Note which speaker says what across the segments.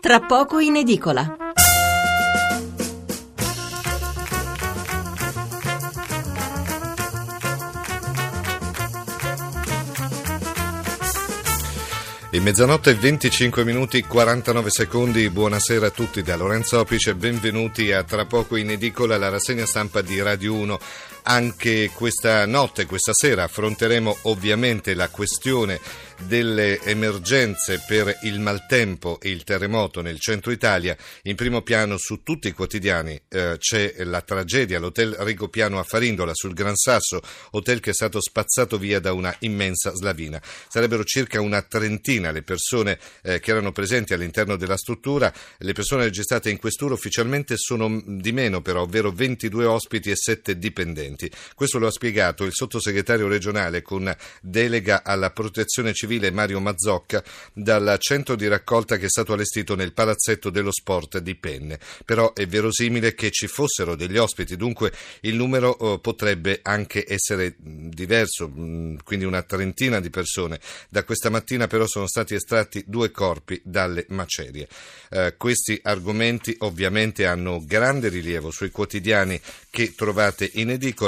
Speaker 1: tra poco in edicola.
Speaker 2: In mezzanotte 25 minuti 49 secondi, buonasera a tutti da Lorenzo Opice, benvenuti a Tra poco in edicola la rassegna stampa di Radio 1. Anche questa notte, questa sera affronteremo ovviamente la questione delle emergenze per il maltempo e il terremoto nel centro Italia. In primo piano su tutti i quotidiani eh, c'è la tragedia all'hotel Rigopiano a Farindola sul Gran Sasso, hotel che è stato spazzato via da una immensa slavina. Sarebbero circa una trentina le persone eh, che erano presenti all'interno della struttura. Le persone registrate in questura ufficialmente sono di meno però, ovvero 22 ospiti e 7 dipendenti. Questo lo ha spiegato il sottosegretario regionale con delega alla protezione civile civile Mario Mazzocca dal centro di raccolta che è stato allestito nel palazzetto dello sport di Penne. Però è verosimile che ci fossero degli ospiti, dunque il numero eh, potrebbe anche essere diverso, quindi una trentina di persone. Da questa mattina però sono stati estratti due corpi dalle macerie. Eh, questi argomenti ovviamente hanno grande rilievo sui quotidiani che trovate in edicola.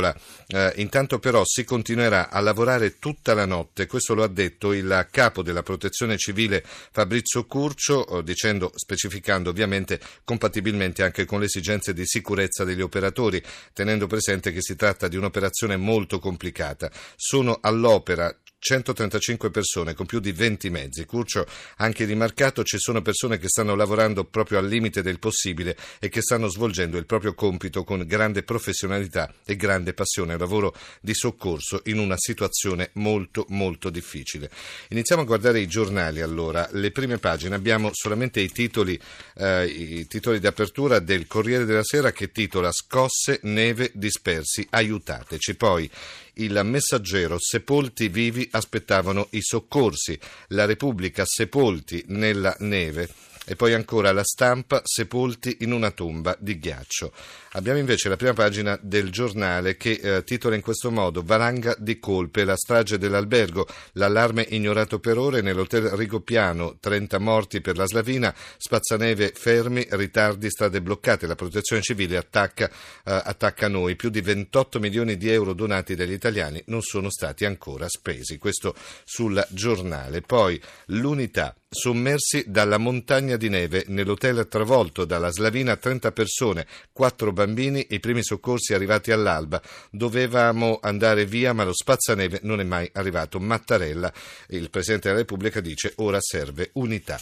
Speaker 2: Eh, intanto però si continuerà a lavorare tutta la notte, questo lo ha detto il capo della protezione civile Fabrizio Curcio, eh, dicendo, specificando ovviamente compatibilmente anche con le esigenze di sicurezza degli operatori, tenendo presente che si tratta di un'operazione molto complicata. Sono all'opera 135 persone con più di 20 mezzi. Curcio ha anche rimarcato ci sono persone che stanno lavorando proprio al limite del possibile e che stanno svolgendo il proprio compito con grande professionalità e grande passione, lavoro di soccorso in una situazione molto molto difficile. Iniziamo a guardare i giornali allora, le prime pagine, abbiamo solamente i titoli, eh, i titoli di apertura del Corriere della Sera che titola Scosse, neve dispersi, aiutateci. Poi il messaggero sepolti vivi aspettavano i soccorsi, la Repubblica sepolti nella neve e poi ancora la stampa sepolti in una tomba di ghiaccio. Abbiamo invece la prima pagina del giornale che eh, titola in questo modo Valanga di colpe, la strage dell'albergo, l'allarme ignorato per ore nell'hotel Rigopiano, 30 morti per la Slavina, spazzaneve fermi, ritardi, strade bloccate, la protezione civile attacca, eh, attacca noi, più di 28 milioni di euro donati dagli italiani non sono stati ancora spesi, questo sul giornale. Poi l'unità sommersi dalla montagna di neve nell'hotel travolto dalla slavina 30 persone, 4 bambini i primi soccorsi arrivati all'alba. Dovevamo andare via, ma lo spazzaneve non è mai arrivato. Mattarella, il Presidente della Repubblica, dice ora serve unità.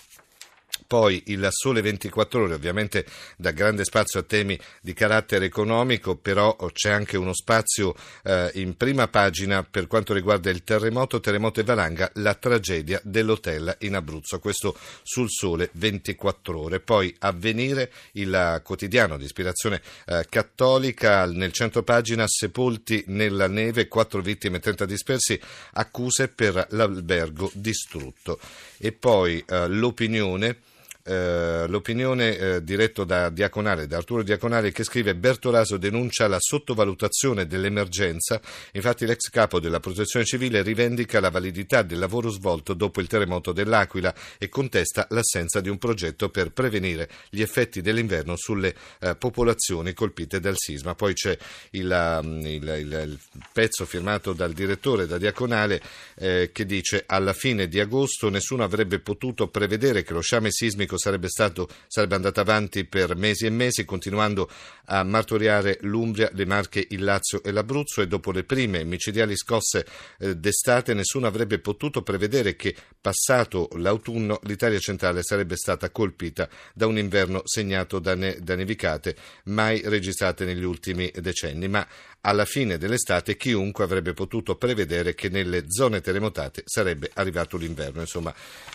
Speaker 2: Poi il Sole 24 Ore ovviamente dà grande spazio a temi di carattere economico, però c'è anche uno spazio eh, in prima pagina per quanto riguarda il terremoto, terremoto e valanga, la tragedia dell'hotel in Abruzzo. Questo sul Sole 24 Ore. Poi avvenire il quotidiano di ispirazione eh, cattolica nel centro pagina sepolti nella neve, quattro vittime, 30 dispersi, accuse per l'albergo distrutto. E poi eh, l'opinione eh, l'opinione eh, diretto da Diaconale, da Arturo Diaconale che scrive Bertolaso denuncia la sottovalutazione dell'emergenza, infatti l'ex capo della protezione civile rivendica la validità del lavoro svolto dopo il terremoto dell'Aquila e contesta l'assenza di un progetto per prevenire gli effetti dell'inverno sulle eh, popolazioni colpite dal sisma. Poi c'è il, um, il, il, il pezzo firmato dal direttore, da Diaconale, eh, che dice alla fine di agosto nessuno avrebbe potuto prevedere che lo sciame sismico sarebbe, stato, sarebbe andato avanti per mesi e mesi, continuando a martoriare l'Umbria, le Marche, il Lazio e l'Abruzzo e dopo le prime micidiali scosse eh, d'estate nessuno avrebbe potuto prevedere che passato l'autunno l'Italia centrale sarebbe stata colpita da un inverno segnato da, ne- da nevicate mai registrate negli ultimi decenni. Ma alla fine dell'estate chiunque avrebbe potuto prevedere che nelle zone terremotate sarebbe arrivato l'inverno. Insomma,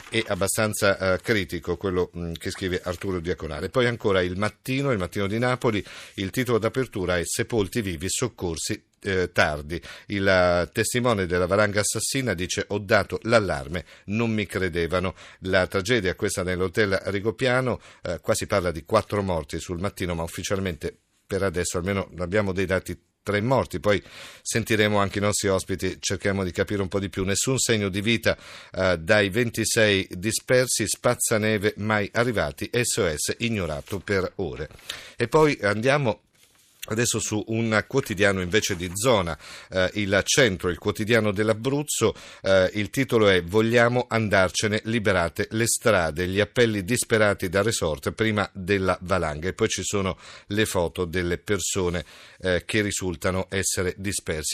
Speaker 2: è abbastanza uh, critico quello mm, che scrive Arturo Diaconale. Poi ancora il mattino, il mattino di Napoli, il titolo d'apertura è Sepolti vivi, soccorsi eh, tardi. Il eh, testimone della valanga assassina dice ho dato l'allarme, non mi credevano. La tragedia questa nell'hotel Rigopiano, eh, qua si parla di quattro morti sul mattino, ma ufficialmente per adesso almeno abbiamo dei dati tre morti. Poi sentiremo anche i nostri ospiti, cerchiamo di capire un po' di più. Nessun segno di vita eh, dai 26 dispersi, spazzaneve mai arrivati, SOS ignorato per ore. E poi andiamo Adesso su un quotidiano invece di zona, eh, il centro, il quotidiano dell'Abruzzo, eh, il titolo è Vogliamo andarcene, liberate le strade, gli appelli disperati da resort prima della valanga e poi ci sono le foto delle persone eh, che risultano essere dispersi.